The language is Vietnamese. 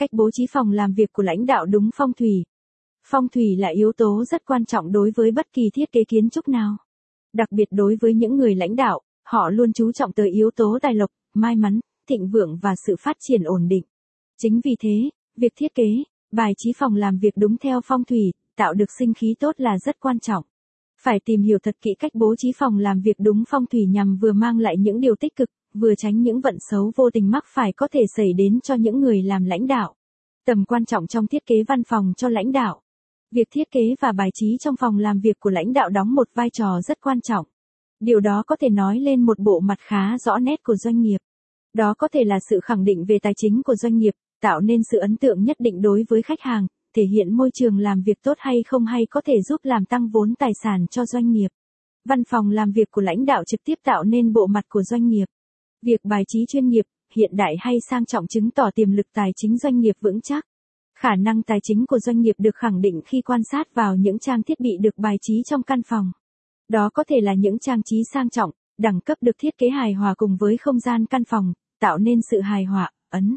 Cách bố trí phòng làm việc của lãnh đạo đúng phong thủy. Phong thủy là yếu tố rất quan trọng đối với bất kỳ thiết kế kiến trúc nào. Đặc biệt đối với những người lãnh đạo, họ luôn chú trọng tới yếu tố tài lộc, may mắn, thịnh vượng và sự phát triển ổn định. Chính vì thế, việc thiết kế, bài trí phòng làm việc đúng theo phong thủy, tạo được sinh khí tốt là rất quan trọng. Phải tìm hiểu thật kỹ cách bố trí phòng làm việc đúng phong thủy nhằm vừa mang lại những điều tích cực, vừa tránh những vận xấu vô tình mắc phải có thể xảy đến cho những người làm lãnh đạo. Tầm quan trọng trong thiết kế văn phòng cho lãnh đạo. Việc thiết kế và bài trí trong phòng làm việc của lãnh đạo đóng một vai trò rất quan trọng. Điều đó có thể nói lên một bộ mặt khá rõ nét của doanh nghiệp. Đó có thể là sự khẳng định về tài chính của doanh nghiệp, tạo nên sự ấn tượng nhất định đối với khách hàng, thể hiện môi trường làm việc tốt hay không hay có thể giúp làm tăng vốn tài sản cho doanh nghiệp. Văn phòng làm việc của lãnh đạo trực tiếp tạo nên bộ mặt của doanh nghiệp. Việc bài trí chuyên nghiệp, hiện đại hay sang trọng chứng tỏ tiềm lực tài chính doanh nghiệp vững chắc. Khả năng tài chính của doanh nghiệp được khẳng định khi quan sát vào những trang thiết bị được bài trí trong căn phòng. Đó có thể là những trang trí sang trọng, đẳng cấp được thiết kế hài hòa cùng với không gian căn phòng, tạo nên sự hài hòa, ấn.